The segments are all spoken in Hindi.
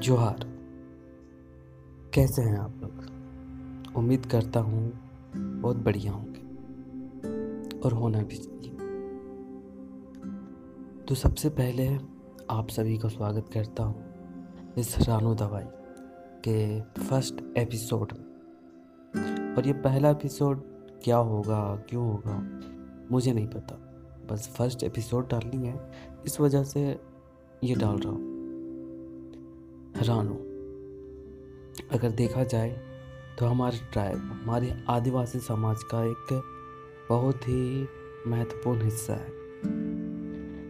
जोहार। कैसे हैं आप लोग? उम्मीद करता हूँ बहुत बढ़िया होंगे और होना भी चाहिए। तो सबसे पहले आप सभी का स्वागत करता हूँ इस रानू दवाई के फ़र्स्ट एपिसोड में। और ये पहला एपिसोड क्या होगा, क्यों होगा, मुझे नहीं पता। बस फ़र्स्ट एपिसोड डालनी है, इस वजह से ये डाल रहा हूँ। रानू, अगर देखा जाए तो हमारे ट्राइब, हमारे आदिवासी समाज का एक बहुत ही महत्वपूर्ण हिस्सा है,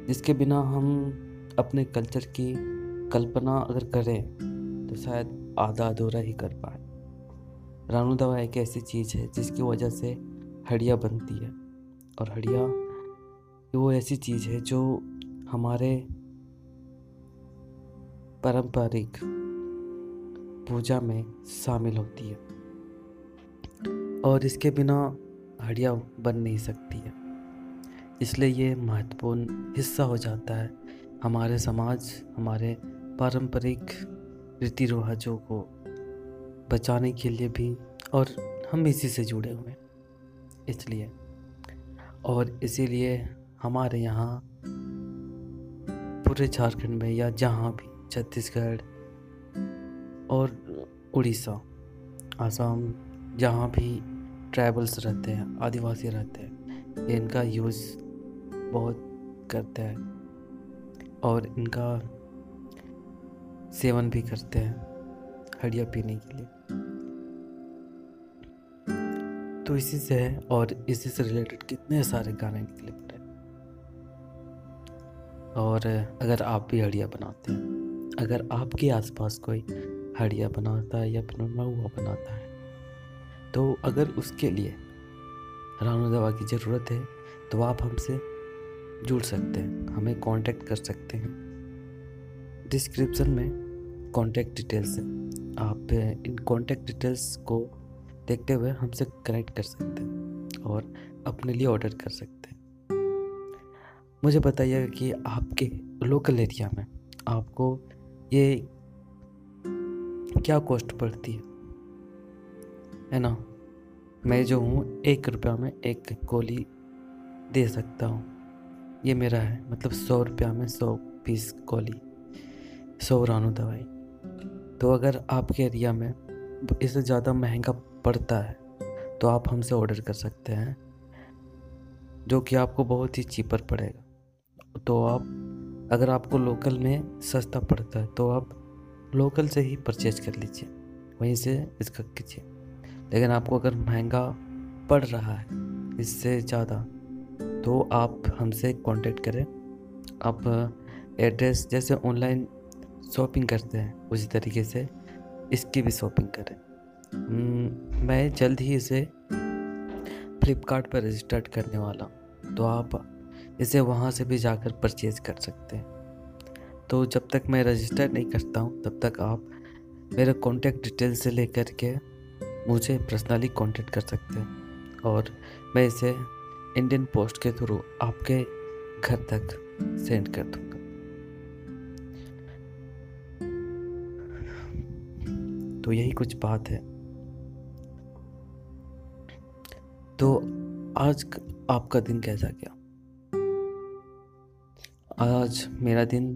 जिसके बिना हम अपने कल्चर की कल्पना अगर करें तो शायद आधा अधूरा ही कर पाए। रानू दवा एक ऐसी चीज़ है जिसकी वजह से हड़िया बनती है, और हड़िया वो ऐसी चीज़ है जो हमारे पारंपरिक पूजा में शामिल होती है। और इसके बिना हड़िया बन नहीं सकती है। इसलिए ये महत्वपूर्ण हिस्सा हो जाता है हमारे समाज, हमारे पारंपरिक रीति रिवाजों को बचाने के लिए भी और हम इसी से जुड़े हुए हैं। इसलिए और इसीलिए हमारे यहाँ पूरे झारखंड में या जहाँ भी छत्तीसगढ़ और उड़ीसा, आसाम, जहाँ भी ट्राइबल्स रहते हैं, आदिवासी रहते हैं इनका यूज़ बहुत करते हैं और इनका सेवन भी करते हैं हड़िया पीने के लिए। तो इसी से है और इसी से रिलेटेड कितने सारे गाने निकले पड़े और अगर आप भी हड़िया बनाते हैं अगर आपके आसपास कोई हड़िया बनाता है या फिर महुआ बनाता है तो अगर उसके लिए रानू दवा की ज़रूरत है तो आप हमसे जुड़ सकते हैं, हमें कांटेक्ट कर सकते हैं। डिस्क्रिप्शन में कांटेक्ट डिटेल्स है। आप, इन कांटेक्ट डिटेल्स को देखते हुए हमसे कनेक्ट कर सकते हैं और अपने लिए ऑर्डर कर सकते हैं। मुझे बताइएगा कि आपके लोकल एरिया में आपको ये क्या कॉस्ट पड़ती है? है ना? मैं जो हूँ, एक रुपया में एक गोली दे सकता हूँ। ये मेरा है मतलब सौ रुपया में सौ पीस गोली, सौ रानू दवाई। तो अगर आपके एरिया में इससे ज़्यादा महँगा पड़ता है तो आप हमसे ऑर्डर कर सकते हैं, जो कि आपको बहुत ही चीपर पड़ेगा। तो आप अगर आपको लोकल में सस्ता पड़ता है तो आप लोकल से ही परचेज कर लीजिए। वहीं से इसका कीजिए। लेकिन आपको अगर महँगा पड़ रहा है इससे ज़्यादा तो आप हमसे कांटेक्ट करें। आप एड्रेस जैसे ऑनलाइन शॉपिंग करते हैं उसी तरीके से इसकी भी शॉपिंग करें। हम्म, मैं जल्द ही इसे फ्लिपकार्ट पर रजिस्टर्ड करने वाला हूँ। तो आप इसे वहाँ से भी जाकर परचेज कर सकते हैं। तो जब तक मैं रजिस्टर नहीं करता हूँ, तब तक आप मेरे कॉन्टैक्ट डिटेल से लेकर के मुझे पर्सनली कांटेक्ट कर सकते हैं और मैं इसे इंडियन पोस्ट के थ्रू आपके घर तक सेंड कर दूँगा। तो यही कुछ बात है। तो आज आपका दिन कैसा गया? आज मेरा दिन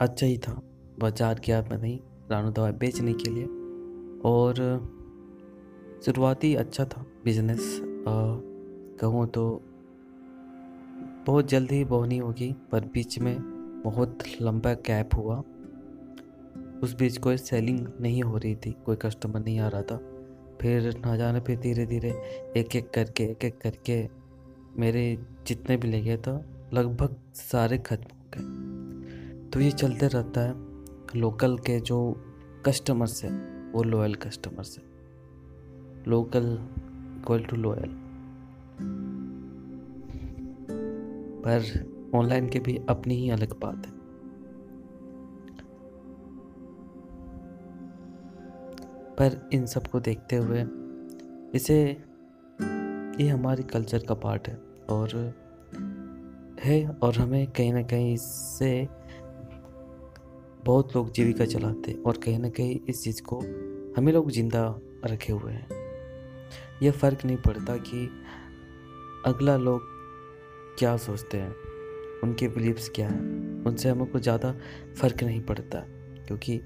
अच्छा ही था, बाज़ार गया मैं नहीं, रानू दवा बेचने के लिए। और शुरुआती अच्छा था बिज़नेस कहूँ तो बहुत जल्दी बोनी होगी, पर बीच में बहुत लंबा कैप हुआ। उस बीच कोई सेलिंग नहीं हो रही थी, कोई कस्टमर नहीं आ रहा था। फिर ना जाने फिर धीरे धीरे एक एक करके एक एक करके मेरे जितने भी लगे था लगभग सारे खत्म हो गए। तो ये चलते रहता है लोकल के जो कस्टमर्स हैं, वो लॉयल कस्टमर्स हैं। लोकल इक्वल टू लॉयल पर ऑनलाइन के भी अपनी ही अलग बात है। पर इन सबको देखते हुए इसे, ये हमारे कल्चर का पार्ट है और है और हमें कहीं ना कहीं इससे बहुत लोग जीविका चलाते और कहीं ना कहीं इस चीज़ को हमें लोग ज़िंदा रखे हुए हैं। यह फ़र्क नहीं पड़ता कि अगला लोग क्या सोचते हैं, उनके बिलीव्स क्या हैं, उनसे हमें कुछ ज़्यादा फ़र्क नहीं पड़ता, क्योंकि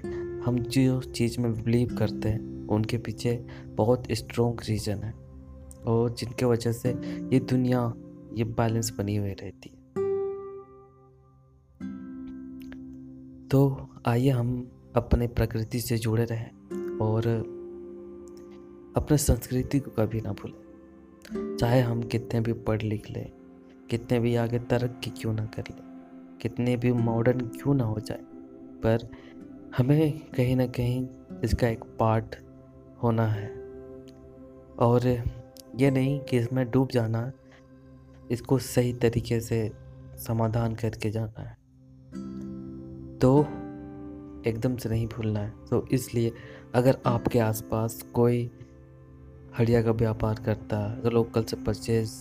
हम जो चीज़ में बिलीव करते हैं, उनके पीछे बहुत स्ट्रॉन्ग रीज़न है और जिनके वजह से ये दुनिया, ये बैलेंस बनी हुई रहती है। तो आइए हम अपने प्रकृति से जुड़े रहें और अपने संस्कृति को कभी ना भूलें। चाहे हम कितने भी पढ़ लिख लें, कितने भी आगे तरक्की क्यों ना कर लें, कितने भी मॉडर्न क्यों ना हो जाए, पर हमें कहीं ना कहीं इसका एक पार्ट होना है। और ये नहीं कि इसमें डूब जाना, इसको सही तरीके से समाधान करके जाना है। तो एकदम से नहीं भूलना है। तो इसलिए अगर आपके आसपास कोई हड़िया का व्यापार करता है, अगर लोकल से परचेज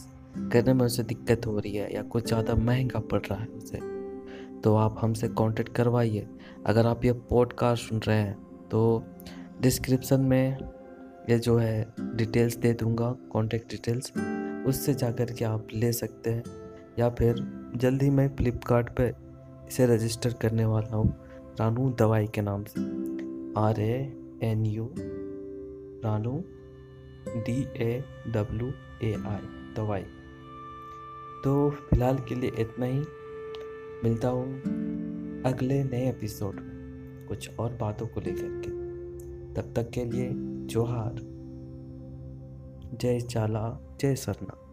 करने में उसे दिक्कत हो रही है या कुछ ज़्यादा महँगा पड़ रहा है उसे तो आप हमसे कांटेक्ट करवाइए। अगर आप ये पॉडकास्ट सुन रहे हैं तो डिस्क्रिप्शन में ये जो है डिटेल्स दे दूँगा कॉन्टेक्ट डिटेल्स उससे जा कर के आप ले सकते हैं या फिर जल्दी मैं फ्लिपकार्ट इसे रजिस्टर करने वाला हूँ। रानू दवाई के नाम से। R A N U Ranu D A W A I दवाई। तो फ़िलहाल के लिए इतना ही। मिलता हूँ अगले नए एपिसोड में कुछ और बातों को लेकर के। तब तक के लिए जोहार। जय चाला जय सरना।